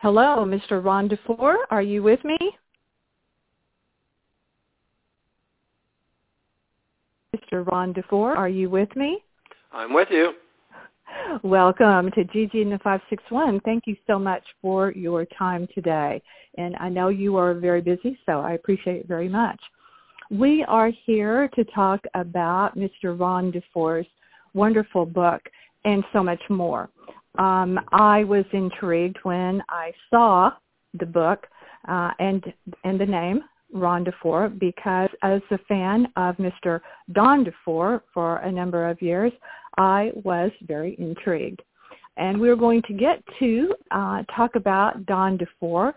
Hello, Mr. Ron DeFore. Are you with me? Mr. Ron DeFore, are you with me? I'm with you. Welcome to Gigi in the 561. Thank you so much for your time today. And I know you are very busy, so I appreciate it very much. We are here to talk about Mr. Ron DeFore's wonderful book and so much more. Um, I was intrigued when I saw the book uh, and and the name Ron DeFore because as a fan of Mr. Don DeFore for a number of years, I was very intrigued. And we're going to get to uh, talk about Don DeFore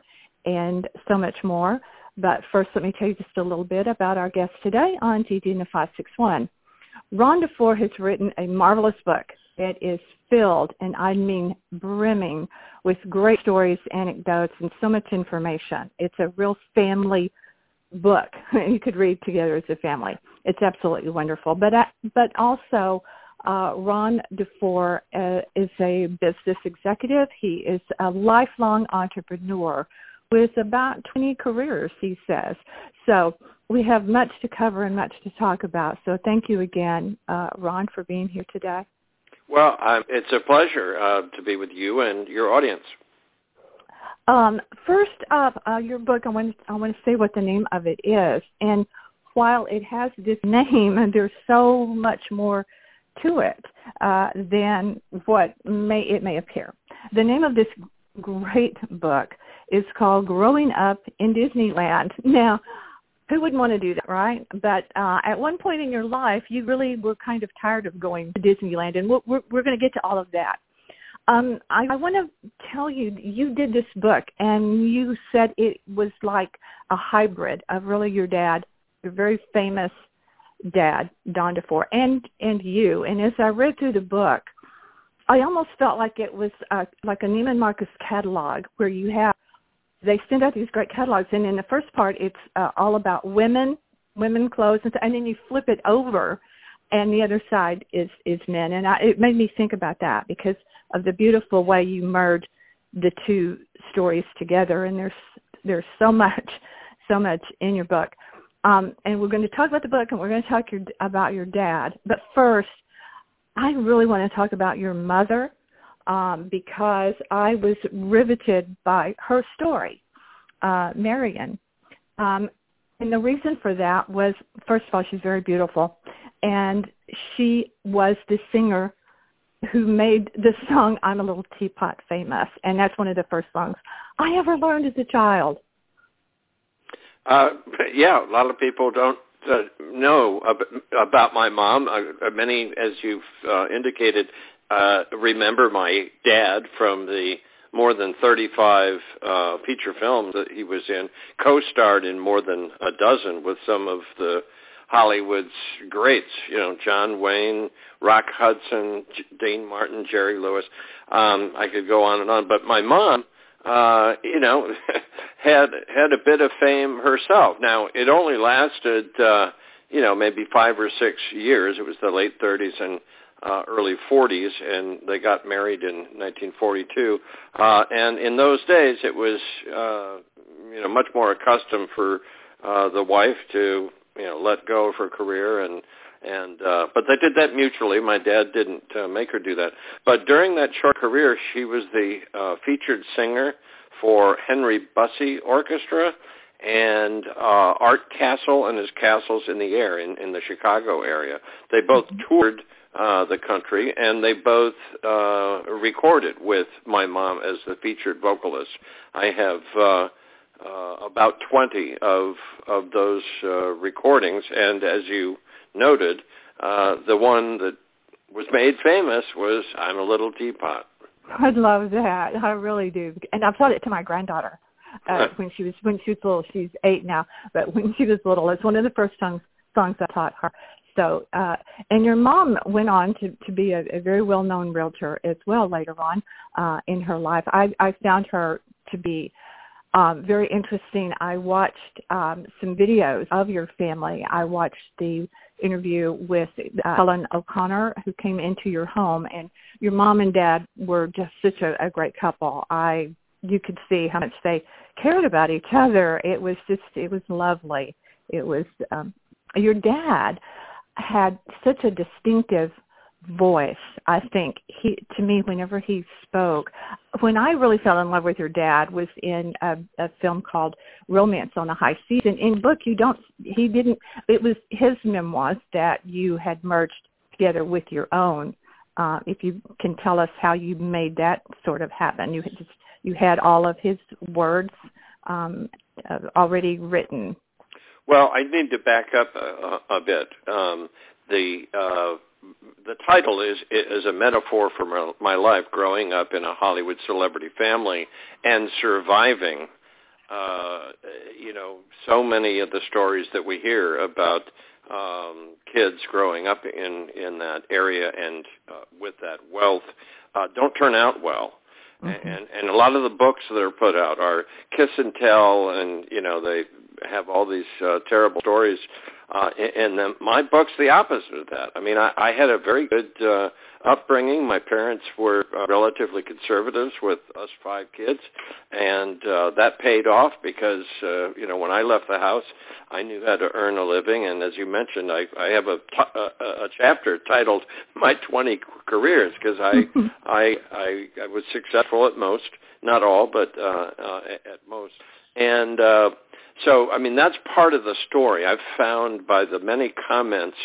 and so much more. But first, let me tell you just a little bit about our guest today on the 561. Ron DeFore has written a marvelous book. It is filled, and I mean brimming, with great stories, anecdotes, and so much information. It's a real family book you could read together as a family. It's absolutely wonderful. But uh, but also, uh, Ron DeFore uh, is a business executive. He is a lifelong entrepreneur with about 20 careers, he says. So we have much to cover and much to talk about. So thank you again, uh, Ron, for being here today. Well, uh, it's a pleasure uh, to be with you and your audience. Um, first up, uh, your book, I want, I want to say what the name of it is. And while it has this name, there's so much more to it uh, than what may it may appear. The name of this great book is called Growing Up in Disneyland. Now, who wouldn't want to do that, right? But uh, at one point in your life, you really were kind of tired of going to Disneyland, and we're, we're, we're going to get to all of that. Um, I, I want to tell you, you did this book, and you said it was like a hybrid of really your dad, your very famous dad, Don DeFore, and and you. And as I read through the book, I almost felt like it was uh, like a Neiman Marcus catalog where you have they send out these great catalogs, and in the first part, it's uh, all about women, women clothes, and, and then you flip it over, and the other side is is men. And I, it made me think about that because of the beautiful way you merge the two stories together. And there's there's so much, so much in your book. Um, and we're going to talk about the book, and we're going to talk your, about your dad. But first, I really want to talk about your mother um, because I was riveted by her story, uh, Marion. Um, and the reason for that was, first of all, she's very beautiful, and she was the singer who made the song "I'm a Little Teapot" famous, and that's one of the first songs I ever learned as a child. Uh, yeah, a lot of people don't uh, know about my mom. Uh, many, as you've uh, indicated, uh, remember my dad from the more than 35 uh, feature films that he was in, co-starred in more than a dozen with some of the Hollywood's greats, you know, John Wayne, Rock Hudson, J- Dean Martin, Jerry Lewis. Um, I could go on and on. But my mom, uh, you know, had had a bit of fame herself. Now, it only lasted, uh, you know, maybe five or six years. It was the late 30s and uh, early 40s, and they got married in 1942. Uh, and in those days, it was uh, you know much more accustomed for uh, the wife to you know let go of her career and and uh, but they did that mutually. My dad didn't uh, make her do that. But during that short career, she was the uh, featured singer for Henry Busse Orchestra and uh, Art Kassel and his Kassels in the Air in, in the Chicago area. They both toured uh, the country, and they both uh, recorded with my mom as the featured vocalist. I have uh, uh, about 20 of of those uh, recordings, and as you noted, uh, the one that was made famous was "I'm a Little Teapot." I love that. I really do, and I've taught it to my granddaughter uh, when she was when she was little. She's eight now, but when she was little, it's one of the first songs songs I taught her. So, uh, and your mom went on to, to be a, a very well-known realtor as well later on uh, in her life. I, I found her to be um, very interesting. I watched um, some videos of your family. I watched the interview with uh, Helen O'Connell, who came into your home, and your mom and dad were just such a, a great couple. I you could see how much they cared about each other. It was just it was lovely. It was um, your dad had such a distinctive voice i think he to me whenever he spoke. When i really fell in love with your dad was in a, a film called romance on a high seas. And in book you don't he didn't it was his memoirs that you had merged together with your own. Uh if you can tell us how you made that sort of happen. You had just you had all of his words um uh, already written well i need to back up a, a bit um the uh the title is is a metaphor for my, my life growing up in a Hollywood celebrity family and surviving uh you know so many of the stories that we hear about um kids growing up in in that area and uh, with that wealth uh don't turn out well mm-hmm. and and a lot of the books that are put out are kiss and tell and you know they have all these uh, terrible stories uh, and the, my book's the opposite of that. I mean, I, I had a very good uh, upbringing. My parents were uh, relatively conservatives with us five kids, and uh, that paid off because uh, you know when I left the house, I knew how to earn a living. And as you mentioned, I, I have a, t- a, a chapter titled "My 20 Careers" because I, I I I was successful at most, not all, but uh, uh, at most, and. uh so, I mean, that's part of the story. I've found by the many comments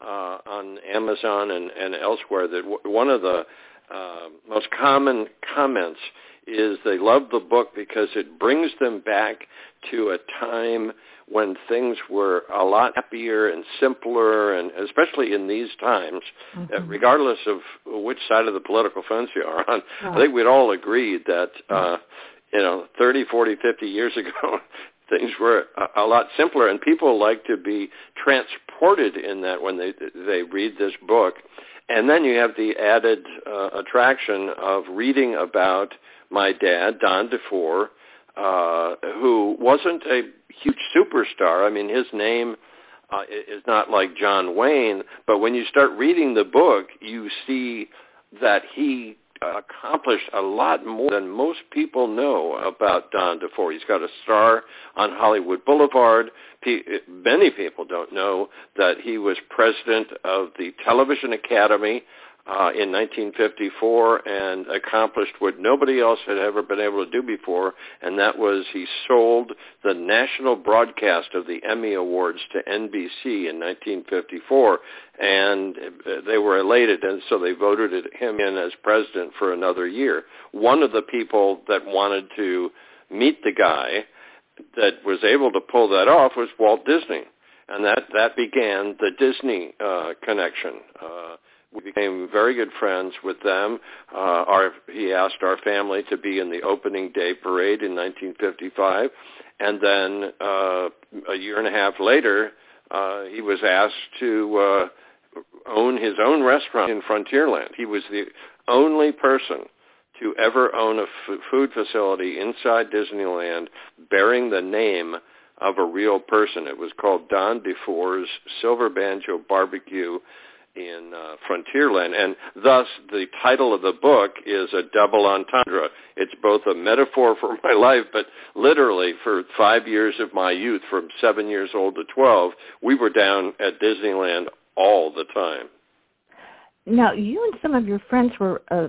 uh, on Amazon and, and elsewhere that w- one of the uh, most common comments is they love the book because it brings them back to a time when things were a lot happier and simpler, and especially in these times, mm-hmm. uh, regardless of which side of the political fence you are on, I think we'd all agree that uh, you know, 30, 40, 50 years ago, things were a, a lot simpler, and people like to be transported in that when they they read this book. And then you have the added uh, attraction of reading about my dad, Don DeFore, uh, who wasn't a huge superstar. I mean, his name uh, is not like John Wayne, but when you start reading the book, you see that he accomplished a lot more than most people know about Don DeFore. He's got a star on Hollywood Boulevard. Many people don't know that he was president of the Television Academy uh, in 1954 and accomplished what nobody else had ever been able to do before, and that was he sold the national broadcast of the Emmy Awards to NBC in 1954, and they were elated, and so they voted him in as president for another year. One of the people that wanted to meet the guy that was able to pull that off was Walt Disney, and that that began the Disney uh, connection. Uh, we became very good friends with them. Uh, our, he asked our family to be in the opening day parade in 1955, and then uh, a year and a half later, uh, he was asked to uh, own his own restaurant in Frontierland. He was the only person to ever own a f- food facility inside Disneyland bearing the name of a real person. It was called Don DeFore's Silver Banjo Barbecue in uh, Frontierland, and thus the title of the book is a double entendre. It's both a metaphor for my life, but literally for five years of my youth, from seven years old to 12, we were down at Disneyland all the time. Now, you and some of your friends were uh,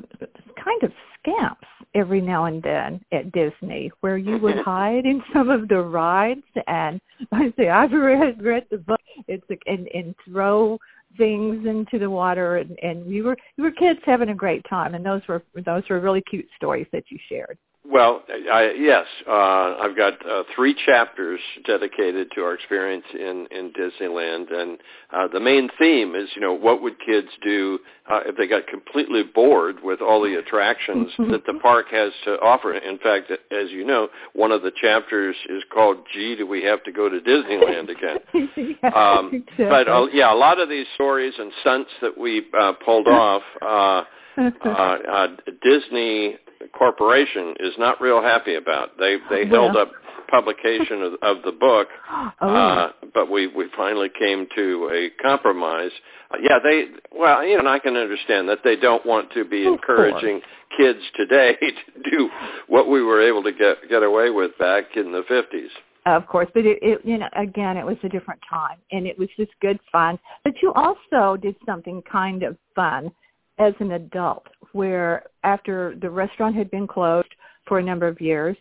kind of scamps every now and then at Disney, where you would hide in some of the rides, and I say I've read read the book. It's a, and and throw things into the water and, and we were we were kids having a great time and those were those were really cute stories that you shared well, I, yes, uh, I've got uh, three chapters dedicated to our experience in in Disneyland, and uh, the main theme is, you know, what would kids do uh, if they got completely bored with all the attractions that the park has to offer? In fact, as you know, one of the chapters is called "Gee, do we have to go to Disneyland again?" yeah, um, exactly. But uh, yeah, a lot of these stories and stunts that we uh, pulled off. Uh, uh, uh, Disney corporation is not real happy about. They they well. held up publication of, of the book, oh. uh, but we we finally came to a compromise. Uh, yeah, they well, you know, and I can understand that they don't want to be encouraging kids today to do what we were able to get get away with back in the fifties. of course but it, it you know again it was a different time and it was just good fun but you also did something kind of fun as an adult where after the restaurant had been closed for a number of years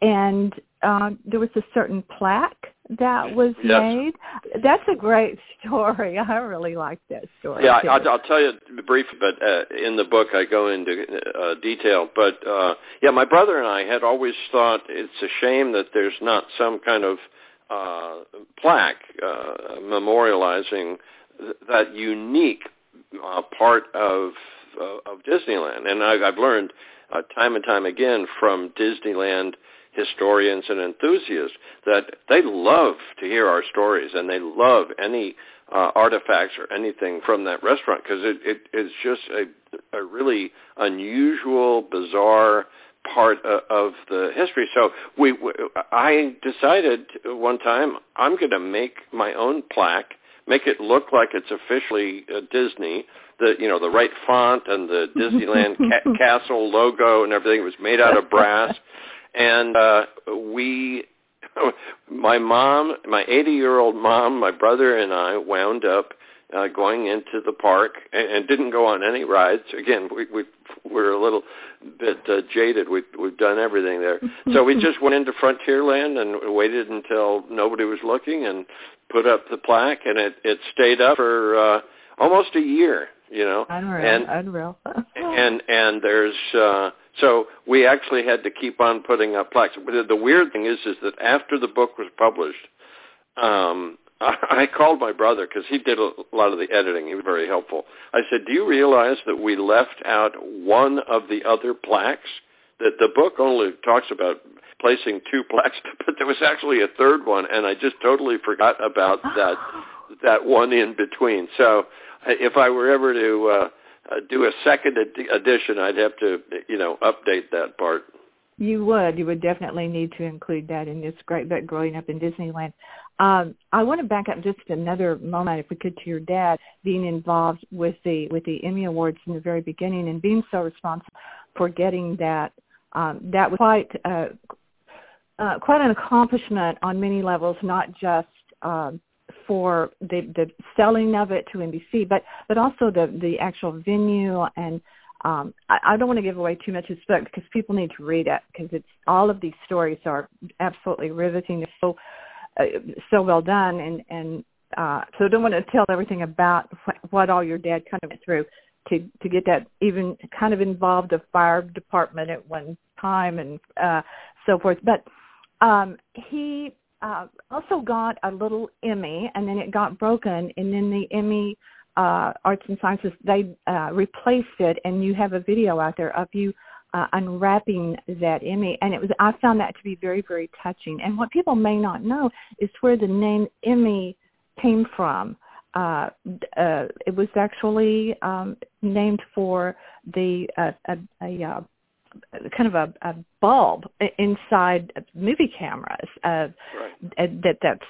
and um there was a certain plaque that was Yes. made that's a great story i really like that story Yeah. I'll, I'll tell you briefly, but uh, in the book I go into uh, detail. But uh, yeah, my brother and I had always thought it's a shame that there's not some kind of uh, plaque uh, memorializing th- that unique uh, part of uh, of Disneyland. And I, I've learned uh, time and time again from Disneyland historians and enthusiasts that they love to hear our stories and they love any uh, artifacts or anything from that restaurant because it, it is just a, a really unusual, bizarre part of, of the history. So we, we, I decided one time I'm going to make my own plaque, make it look like it's officially uh, Disney. The you know the right font and the Disneyland ca- Castle logo and everything was made out of brass, and uh, we my mom, my 80-year-old mom, my brother, and I wound up uh, going into the park and, and didn't go on any rides. Again, we, we we're a little bit uh, jaded. We we've done everything there, so we just went into Frontierland and waited until nobody was looking and put up the plaque, and it it stayed up for uh, almost a year. You know, unreal and unreal and and there's uh so we actually had to keep on putting up plaques. But the weird thing is, is that after the book was published, um, I, called my brother because he did a lot of the editing. He was very helpful. I said, "Do you realize that we left out one of the other plaques? That the book only talks about placing two plaques, but there was actually a third one, and I just totally forgot about that that one in between. So if I were ever to uh, uh, do a second ed- edition, I'd have to, you know, update that part. You would. You would definitely need to include that in this great book, Growing Up in Disneyland. Um, I want to back up just another moment, if we could, to your dad being involved with the with the Emmy Awards in the very beginning and being so responsible for getting that. Um, that was quite uh, uh, quite an accomplishment on many levels, not just um, for the the selling of it to NBC, but but also the the actual venue and um, I, I don't want to give away too much of this book because people need to read it because it's all of these stories are absolutely riveting. They're so uh, so well done, and and uh, so I don't want to tell everything about what, what all your dad kind of went through to to get that even kind of involved a fire department at one time and uh, so forth. But um, he uh, also got a little Emmy, and then it got broken, and then the Emmy uh, Arts and Sciences they uh, replaced it, and you have a video out there of you uh, unwrapping that Emmy, and it was I found that to be very very touching. And what people may not know is where the name Emmy came from. Uh, uh, it was actually um, named for the uh, a, a uh, kind of a, a bulb inside movie cameras. Uh, Right. that that's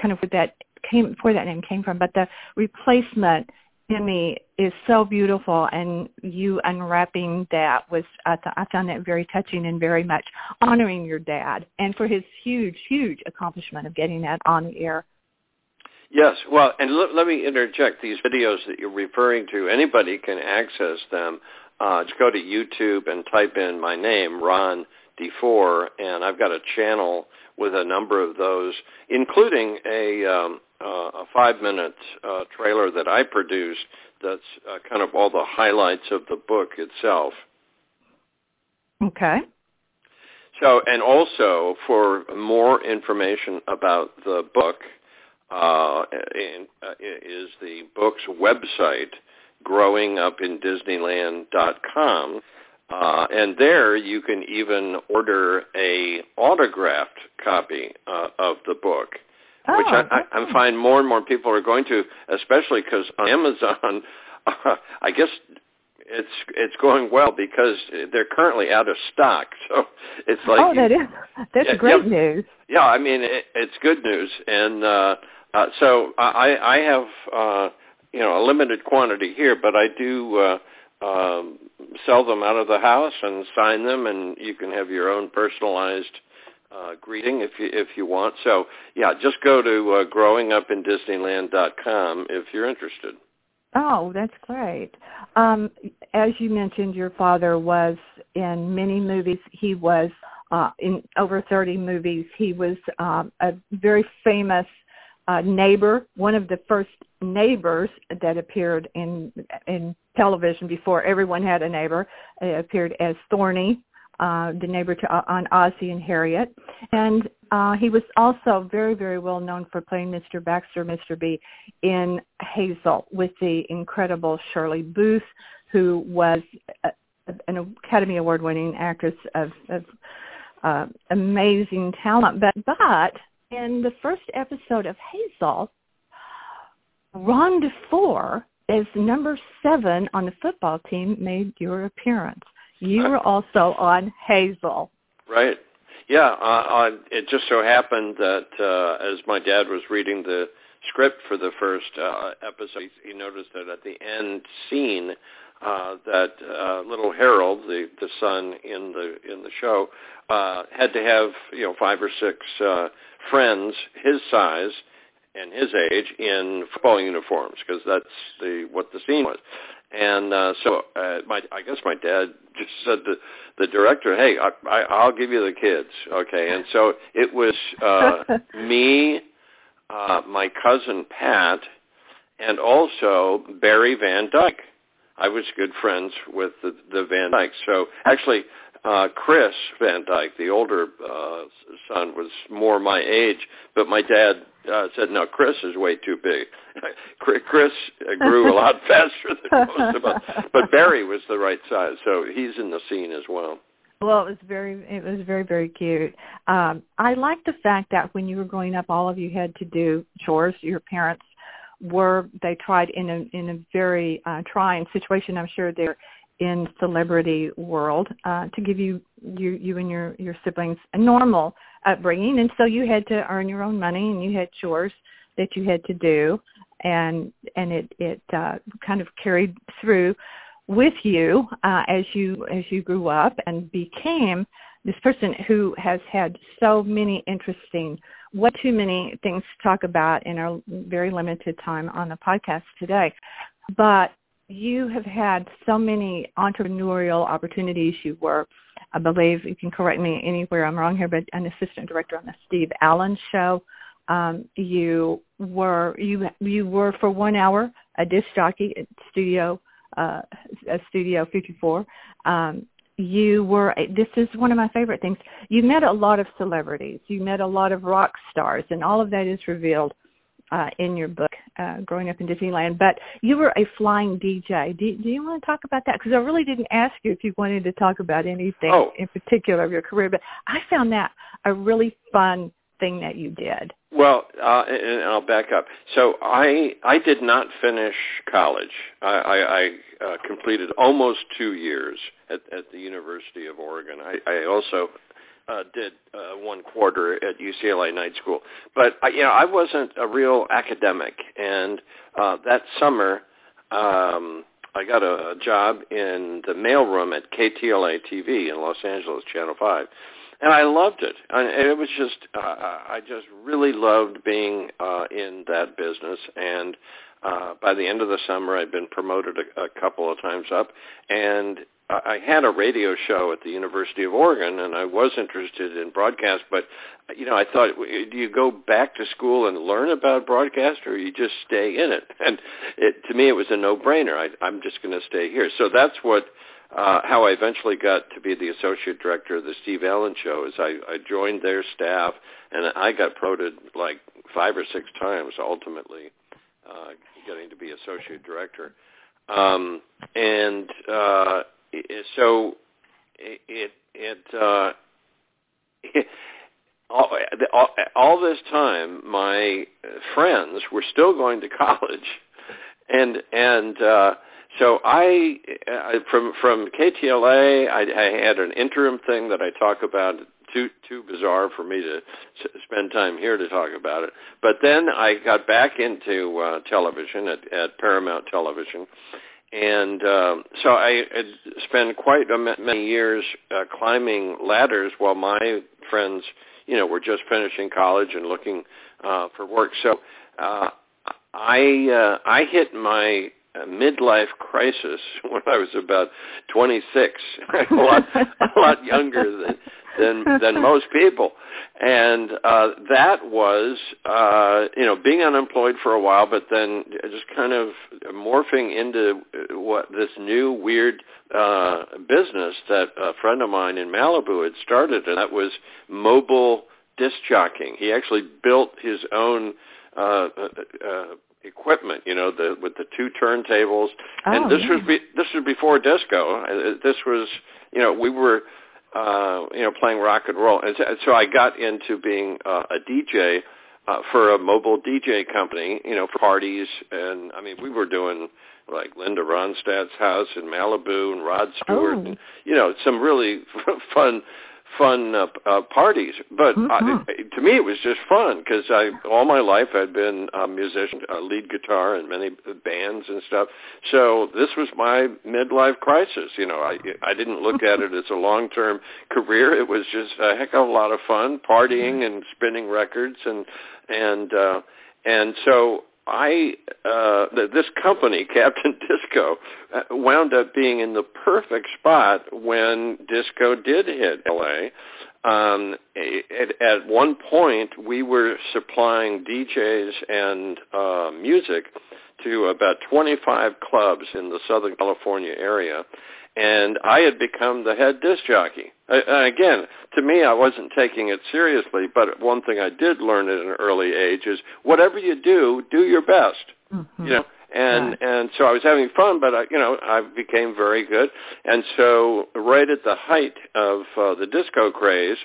kind of where that came that name came from. But the replacement Emmy is so beautiful, and you unwrapping that was I, th- I found that very touching and very much honoring your dad and for his huge huge accomplishment of getting that on the air. Yes. Well, and let, let me interject. These videos that you're referring to, anybody can access them. Uh, just go to YouTube and type in my name, Ron DeFore, and I've got a channel with a number of those, including a, um, a five-minute uh, trailer that I produced that's uh, kind of all the highlights of the book itself. Okay. So, and also for more information about the book, uh, in, uh, is the book's website, growingupindisneyland.com. Uh, and there you can even order a autographed copy uh, of the book, Oh, which I, I, I find more and more people are going to, especially because on Amazon, uh, I guess it's it's going well because they're currently out of stock. So it's like oh, that is that's yeah, great yeah, news. Yeah, I mean it, it's good news, and uh, uh, so I I have uh, you know a limited quantity here, but I do. Uh, um, sell them out of the house and sign them, and you can have your own personalized uh, greeting if you if you want. So yeah, just go to uh, growingupindisneyland.com if you're interested. Oh, that's great. Um, as you mentioned, your father was in many movies. He was uh, in over 30 movies. He was um, a very famous uh, neighbor, one of the first neighbors that appeared in in television before everyone had a neighbor. It appeared as Thorny uh, the neighbor to, uh, on Ozzie and Harriet. And uh, he was also very, very well known for playing Mr. Baxter, Mr. B, in Hazel with the incredible Shirley Booth, who was a, an Academy Award-winning actress of, of uh, amazing talent. But, but in the first episode of Hazel, Ron DeFore, as number seven on the football team, made your appearance. You were also on Hazel. Right. Yeah. Uh, it just so happened that uh, as my dad was reading the script for the first uh, episode, he noticed that at the end scene uh, that uh, little Harold, the the son in the in the show, uh, had to have you know five or six uh, friends his size and his age in football uniforms because that's the what the scene was. And uh, so uh, my, I guess my dad just said to the director, "Hey, I, I, I'll give you the kids, okay?" And so it was uh, me, uh, my cousin Pat, and also Barry Van Dyke. I was good friends with the, the Van Dykes. So actually, uh, Chris Van Dyke, the older uh, son, was more my age, but my dad uh, said, "No, Chris is way too big. Chris grew a lot faster than most of us, but Barry was the right size, so he's in the scene as well." Well, it was very, it was very, very cute. Um, I like the fact that when you were growing up, all of you had to do chores. Your parents were they tried in a in a very uh, trying situation. I'm sure they're in celebrity world uh, to give you you you and your your siblings a normal upbringing, and so you had to earn your own money and you had chores that you had to do, and and it it uh, kind of carried through with you uh, as you as you grew up and became this person who has had so many interesting what too many things to talk about in our very limited time on the podcast today. But you have had so many entrepreneurial opportunities. You were, I believe, you can correct me anywhere I'm wrong here, but an assistant director on the Steve Allen show. Um, you were you you were for one hour a disc jockey at Studio uh, Studio 54. Um, you were this is one of my favorite things. You met a lot of celebrities. You met a lot of rock stars, and all of that is revealed uh, in your book, uh, Growing Up in Disneyland. But you were a flying DJ. Do, do you want to talk about that? Because I really didn't ask you if you wanted to talk about anything oh. in particular of your career, but I found that a really fun thing that you did. Well, uh, and I'll back up. So I I did not finish college. I, I, I uh, completed almost two years at, at the University of Oregon. I, I also uh, did uh, one quarter at UCLA Night School. But uh, you know, I wasn't a real academic, and uh, that summer um, I got a, a job in the mailroom at KTLA TV in Los Angeles, Channel Five, and I loved it. And it was just uh, I just really loved being uh, in that business and. Uh, by the end of the summer, I'd been promoted a, a couple of times up, and I had a radio show at the University of Oregon, and I was interested in broadcast. But you know, I thought, do you go back to school and learn about broadcast, or you just stay in it? And it, to me, it was a no-brainer. I, I'm just going to stay here. So that's what uh, how I eventually got to be the associate director of the Steve Allen Show. Is I, I joined their staff, and I got promoted like five or six times, ultimately uh, getting to be associate director. Um, and uh, so it it uh all, all, all this time my friends were still going to college and and uh so I, uh, from from KTLA, I, I had an interim thing that I talk about. Too too bizarre for me to s- spend time here to talk about it. But then I got back into uh, television at, at Paramount Television, and um, so I had spent quite many years uh, climbing ladders while my friends, you know, were just finishing college and looking uh, for work. So uh, I uh, I hit my uh, midlife crisis when I was about 26, a lot a lot younger than than than most people, and uh, that was uh, you know being unemployed for a while, but then just kind of morphing into what this new weird uh, business that a friend of mine in Malibu had started, and that was mobile disc jockeying. He actually built his own uh, uh, uh, equipment, you know, the with the two turntables. Oh, and this yeah. was be, this was before disco. Uh, This was, you know, we were, uh, you know, playing rock and roll, and so, so I got into being uh, a DJ uh, for a mobile DJ company, you know, for parties, and I mean, we were doing like Linda Ronstadt's house in Malibu and Rod Stewart, Oh. and, you know, some really fun fun uh, uh, parties. But Mhm. I, to me, it was just fun because I all my life I'd been a musician, a lead guitar in many bands and stuff. So this was my midlife crisis. You know, I I didn't look at it as a long term career. It was just a heck of a lot of fun, partying and spinning records and and uh, and so I uh, th- this company, Captain Disco, uh, wound up being in the perfect spot when disco did hit LA. Um, at, at one point, we were supplying DJs and uh, music to about 25 clubs in the Southern California area, and I had become the head disc jockey. And again, to me, I wasn't taking it seriously, but one thing I did learn at an early age is whatever you do, do your best. Mhm. You know, and Right. and so I was having fun, but I, you know, I became very good. And so, right at the height of uh, the disco craze,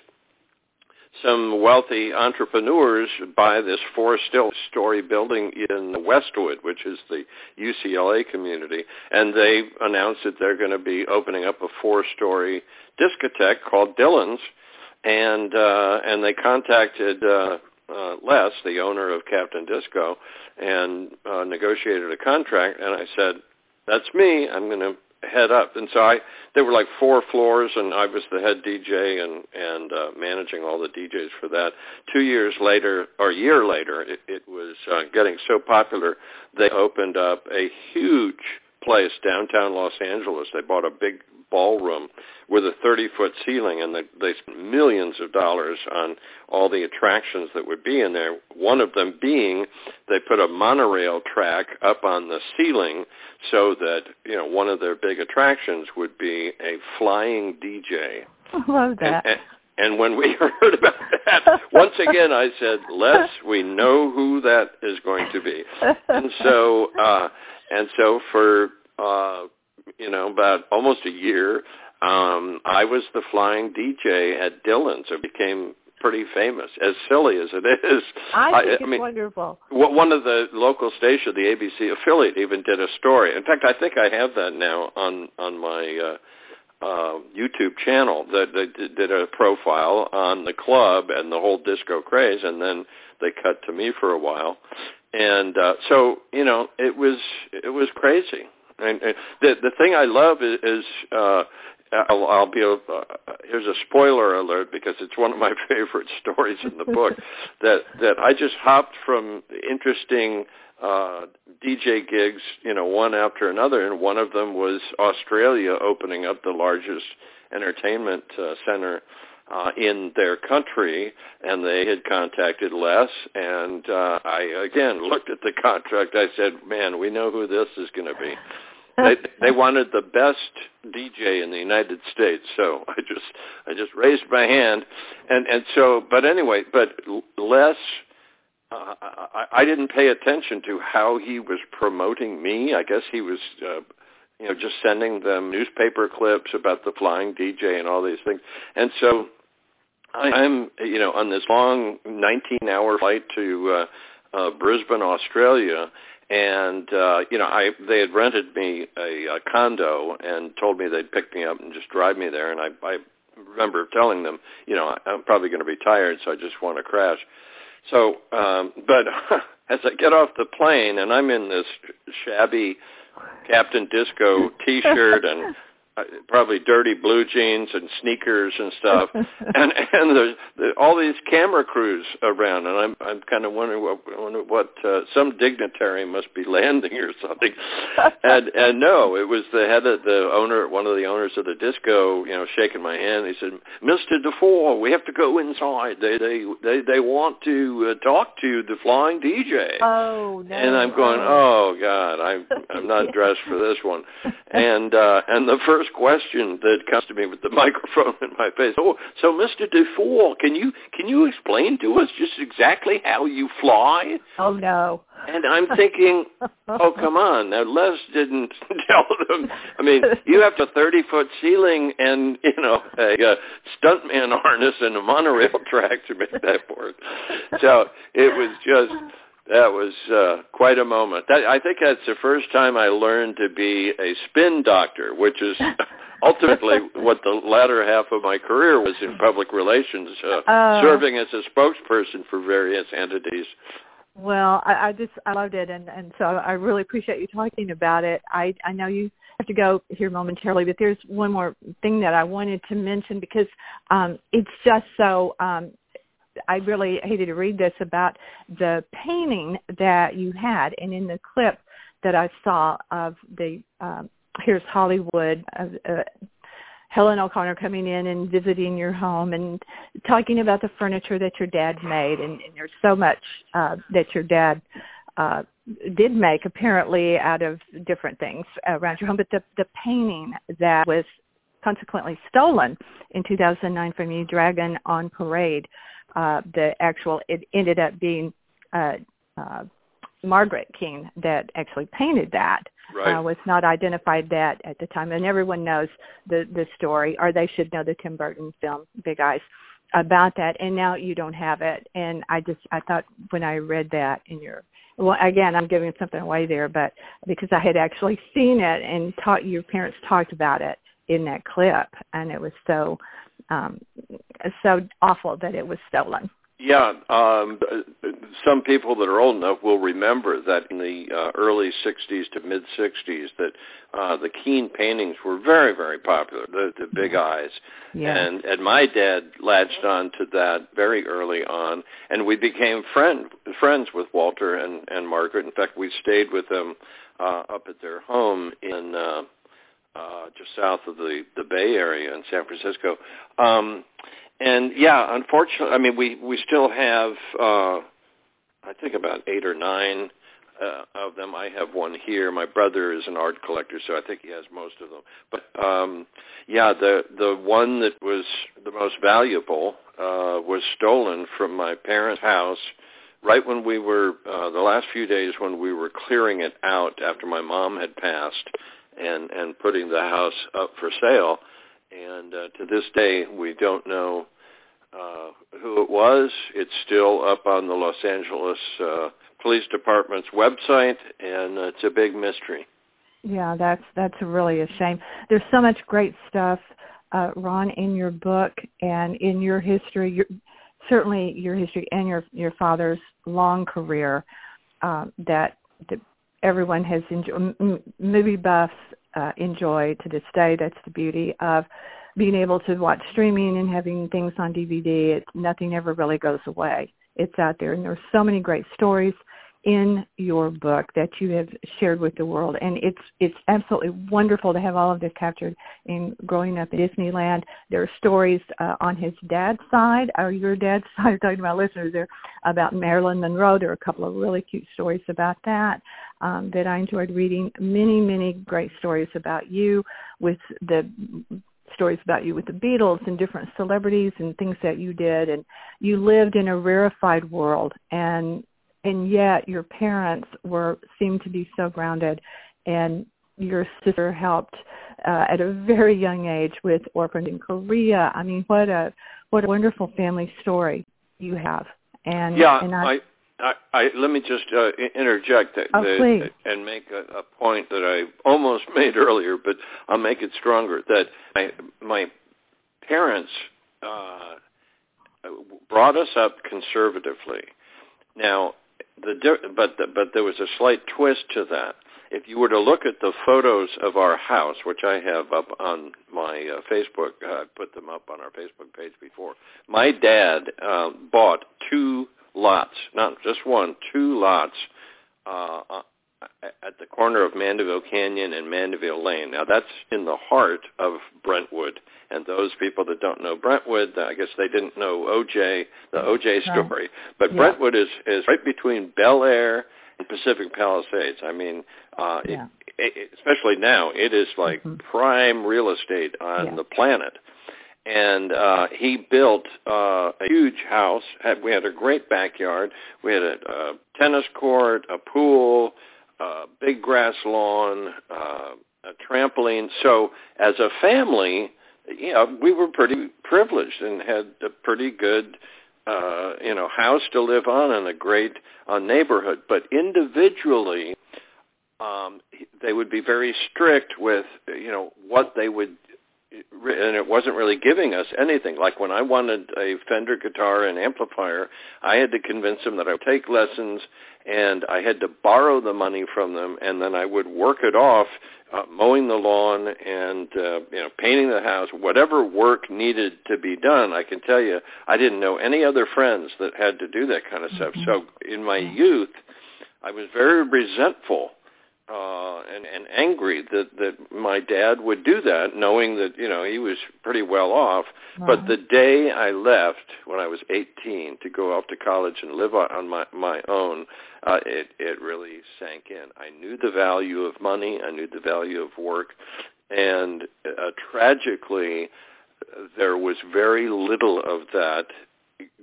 some wealthy entrepreneurs buy this four-story building in Westwood, which is the UCLA community, and they announced that they're going to be opening up a four-story discotheque called Dillon's, and uh, and they contacted uh, uh, Les, the owner of Captain Disco, and uh, negotiated a contract. And I said, "That's me. I'm going to head up." And so I, there were like four floors, and I was the head DJ and and uh, managing all the DJs for that. Two years later, or a year later, it, it was uh, getting so popular they opened up a huge place downtown Los Angeles. They bought a big ballroom with a 30-foot ceiling, and they, they spent millions of dollars on all the attractions that would be in there. One of them being they put a monorail track up on the ceiling so that you know one of their big attractions would be a flying DJ. I love that. And, and, and when we heard about that, once again I said, "Les, we know who that is going to be." And so, uh, and so for uh, you know about almost a year, um, I was the flying DJ at Dillon's. It became pretty famous. As silly as it is, I think it's I mean, wonderful. One of the local station, the ABC affiliate, even did a story. In fact, I think I have that now on on my uh, uh, YouTube channel. That they did- did a profile on the club and the whole disco craze, and then they cut to me for a while. And uh, so, you know, it was it was crazy. And, and the the thing I love is, is uh, I'll, I'll be a, uh, here's a spoiler alert because it's one of my favorite stories in the book that that I just hopped from interesting uh, DJ gigs, you know, one after another, and one of them was Australia opening up the largest entertainment uh, center uh, in their country, and they had contacted Les, and uh, I again looked at the contract. I said, "Man, we know who this is going to be." they they wanted the best DJ in the United States, so I just I just raised my hand, and and so but anyway, but Les, uh, I, I didn't pay attention to how he was promoting me. I guess he was. Uh, you know, just sending them newspaper clips about the flying DJ and all these things. And so I'm, you know, on this long 19-hour flight to uh, uh, Brisbane, Australia, and uh, you know, I they had rented me a, a condo and told me they'd pick me up and just drive me there, and I, I remember telling them, you know, I'm probably going to be tired, so I just want to crash. So, um, but as I get off the plane and I'm in this shabby Captain Disco T-shirt and uh, probably dirty blue jeans and sneakers and stuff, and and there's the, all these camera crews around, and I'm I'm kind of wondering what wondering what uh, some dignitary must be landing or something, and and no, it was the head of the owner, one of the owners of the disco, you know, shaking my hand. He said, "Mister DeFore, we have to go inside. They they they they want to uh, talk to the flying DJ." Oh no! And I'm going, "Oh God, I'm I'm not dressed for this one," and uh, and the first first question that comes to me with the microphone in my face. Oh, so Mr. DeFore, can you can you explain to us just exactly how you fly? Oh no. And I'm thinking, oh come on! Now Les didn't tell them. I mean, you have a 30 foot ceiling and you know a, a stuntman harness and a monorail track to make that work. So it was just that was uh, quite a moment. That, I think that's the first time I learned to be a spin doctor, which is ultimately what the latter half of my career was in public relations, uh, uh, serving as a spokesperson for various entities. Well, I, I just I loved it, and and so I really appreciate you talking about it. I I know you have to go here momentarily, but there's one more thing that I wanted to mention because um, it's just so um, I really hated to read this about the painting that you had, and in the clip that I saw of the um, here's Hollywood. Uh, uh, Helen O'Connell coming in and visiting your home and talking about the furniture that your dad made, and, and there's so much uh, that your dad uh, did make apparently out of different things around your home. But the the painting that was consequently stolen in 2009 from you, Dragon on Parade, uh, the actual, it ended up being uh, uh, Margaret Keane that actually painted that. Right. Uh, was not identified that at the time, and everyone knows the the story, or they should know the Tim Burton film Big Eyes about that. And now you don't have it, and I just I thought when I read that in your well again I'm giving something away there, but because I had actually seen it and taught your parents talked about it in that clip, and it was so um, so awful that it was stolen. Yeah, um, some people that are old enough will remember that in the uh, early '60s to mid '60s, that uh, the Keane paintings were very, very popular. The, the big eyes, yeah. and and my dad latched on to that very early on, and we became friend friends with Walter and and Margaret. In fact, we stayed with them uh, up at their home in. Uh, uh, just south of the the Bay Area in San Francisco. Um, and yeah, unfortunately, I mean, we we still have uh, I think about eight or nine uh, of them. I have one here. My brother is an art collector, so I think he has most of them. But um, yeah, the the one that was the most valuable uh, was stolen from my parents' house right when we were uh, the last few days when we were clearing it out after my mom had passed and and putting the house up for sale. And uh, to this day, we don't know uh, who it was. It's still up on the Los Angeles uh, Police Department's website, and uh, it's a big mystery. Yeah, that's that's really a shame. There's so much great stuff, uh, Ron, in your book and in your history. Your, certainly, your history and your your father's long career uh, that, that everyone has enjoyed, movie buffs uh, enjoy to this day. That's the beauty of being able to watch streaming and having things on DVD. It, nothing ever really goes away. It's out there, and there's so many great stories in your book that you have shared with the world and it's it's absolutely wonderful to have all of this captured in growing up in Disneyland. There are stories uh, on his dad's side or your dad's side. Talking about listeners there about Marilyn Monroe. There are a couple of really cute stories about that um, that I enjoyed reading. Many many great stories about you with the stories about you with the Beatles and different celebrities and things that you did and you lived in a rarefied world and and yet your parents were seemed to be so grounded and your sister helped uh, at a very young age with orphans in Korea. I mean, what a what a wonderful family story you have. And yeah, and I, I, I, let me just uh, interject oh, the, and make a, a point that I almost made earlier, but I'll make it stronger. That my, my parents uh, brought us up conservatively. Now, the but the, but there was a slight twist to that. If you were to look at the photos of our house, which I have up on my uh, Facebook, uh, I put them up on our Facebook page before. My dad uh, bought two lots, not just one, two lots uh, uh at the corner of Mandeville Canyon and Mandeville Lane. Now that's in the heart of Brentwood. And those people that don't know Brentwood, I guess they didn't know OJ, the OJ story. Right. But yeah. Brentwood is is right between Bel Air and Pacific Palisades. I mean, uh, yeah. it, it, especially now, it is like mm-hmm. prime real estate on yeah. the planet and uh, he built uh, a huge house. Had, we had a great backyard. We had a, a tennis court, a pool, a big grass lawn, uh, a trampoline. So as a family, you know, we were pretty privileged and had a pretty good, uh, you know, house to live on and a great uh, neighborhood. But individually, um, they would be very strict with, you know, what they would and it wasn't really giving us anything. Like when I wanted a Fender guitar and amplifier, I had to convince them that I would take lessons and I had to borrow the money from them and then I would work it off uh, mowing the lawn and uh, you know painting the house whatever work needed to be done. I can tell you I didn't know any other friends that had to do that kind of stuff. Mm-hmm. so in my youth I was very resentful uh and and angry that that my dad would do that knowing that you know he was pretty well off. But the day i left when i was 18 to go off to college and live on my my own uh it it really sank in. I knew the value of money i knew the value of work and uh, tragically there was very little of that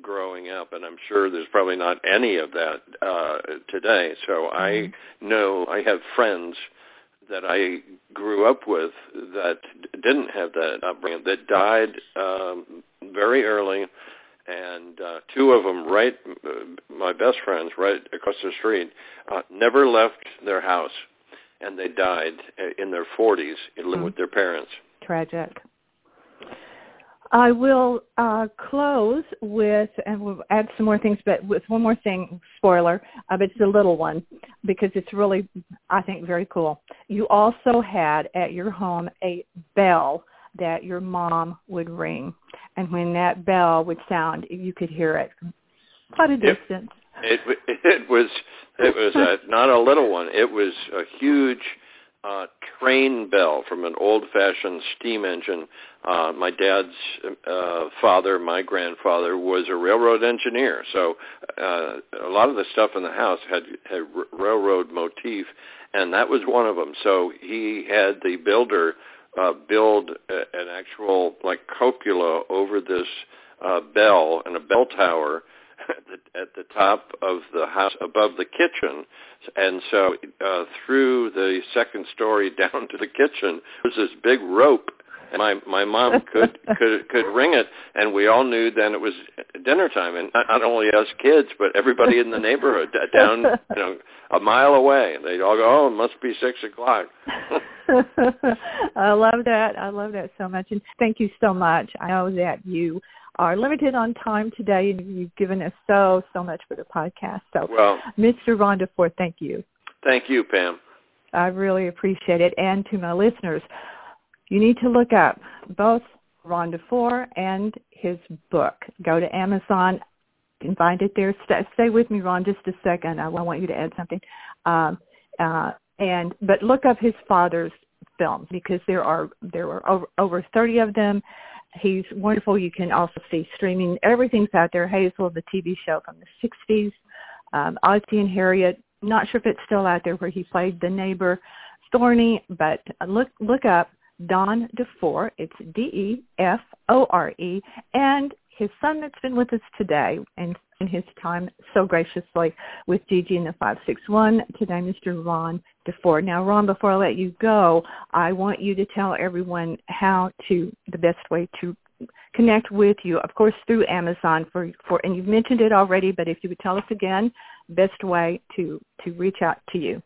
growing up, and I'm sure there's probably not any of that uh, today. So I mm-hmm. know I have friends that I grew up with that didn't have that upbringing, that died um, very early, and uh, two of them, right, uh, my best friends, right across the street, uh, never left their house, and they died in their 40s living mm-hmm. with their parents. Tragic. I will uh, close with, and we'll add some more things, but with one more thing, spoiler, uh, but it's a little one because it's really, I think, very cool. You also had at your home a bell that your mom would ring, and when that bell would sound, you could hear it quite a distance. It it, it was it was a, not a little one. It was a huge uh, train bell from an old-fashioned steam engine. Uh, my dad's uh, father, my grandfather, was a railroad engineer, so uh, a lot of the stuff in the house had had railroad motif, and that was one of them. So he had the builder uh, build a, an actual like cupola over this uh, bell and a bell tower at the, at the top of the house above the kitchen. And so uh, through the second story down to the kitchen was this big rope and my my mom could could could ring it and we all knew then it was dinner time and not, not only us kids but everybody in the neighborhood down you know a mile away they'd all go oh it must be six o'clock i love that i love that so much and thank you so much i know that you are limited on time today, and you've given us so, so much for the podcast. So, well, Mr. Ron DeFore, thank you. Thank you, Pam. I really appreciate it. And to my listeners, you need to look up both Ron DeFore and his book. Go to Amazon. Can find it there. Stay with me, Ron, just a second. I want you to add something. Um, uh, and but look up his father's films because there are there were over, over 30 of them He's wonderful. You can also see streaming. Everything's out there. Hazel, the TV show from the 60s. Um, and Harriet. Not sure if it's still out there where he played the neighbor Thorny, but look look up Don DeFore. It's D-E-F-O-R-E. And his son that's been with us today and in his time so graciously with Gigi in the 561, today Mr. Ron DeFore. Now, Ron, before I let you go, I want you to tell everyone how to, the best way to connect with you, of course, through Amazon for, for and you've mentioned it already, but if you would tell us again best way to to reach out to you?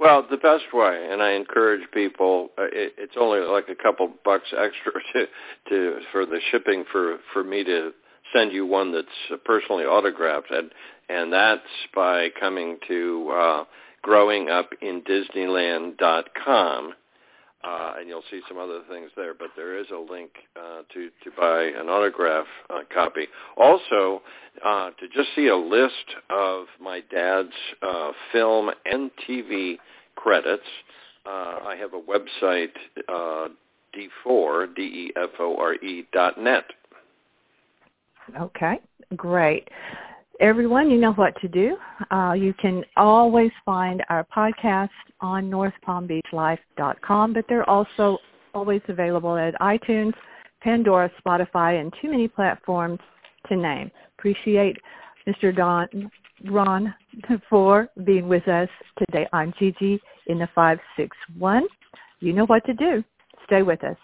Well, the best way, and I encourage people. Uh, it, it's only like a couple bucks extra to to for the shipping for for me to send you one that's personally autographed, and and that's by coming to uh, growingupindisneyland.com uh, and you'll see some other things there. But there is a link uh, to to buy an autograph uh, copy. Also, uh, to just see a list of my dad's uh, film and TV credits. Uh, I have a website, uh, DeFore d e f o r e dot net. Okay, great everyone, you know what to do. Uh, you can always find our podcast on northpalmbeachlife.com, but they're also always available at iTunes, Pandora, Spotify, and too many platforms to name. Appreciate Mr. Don Ron for being with us today. I'm Gigi in the 561. You know what to do. Stay with us.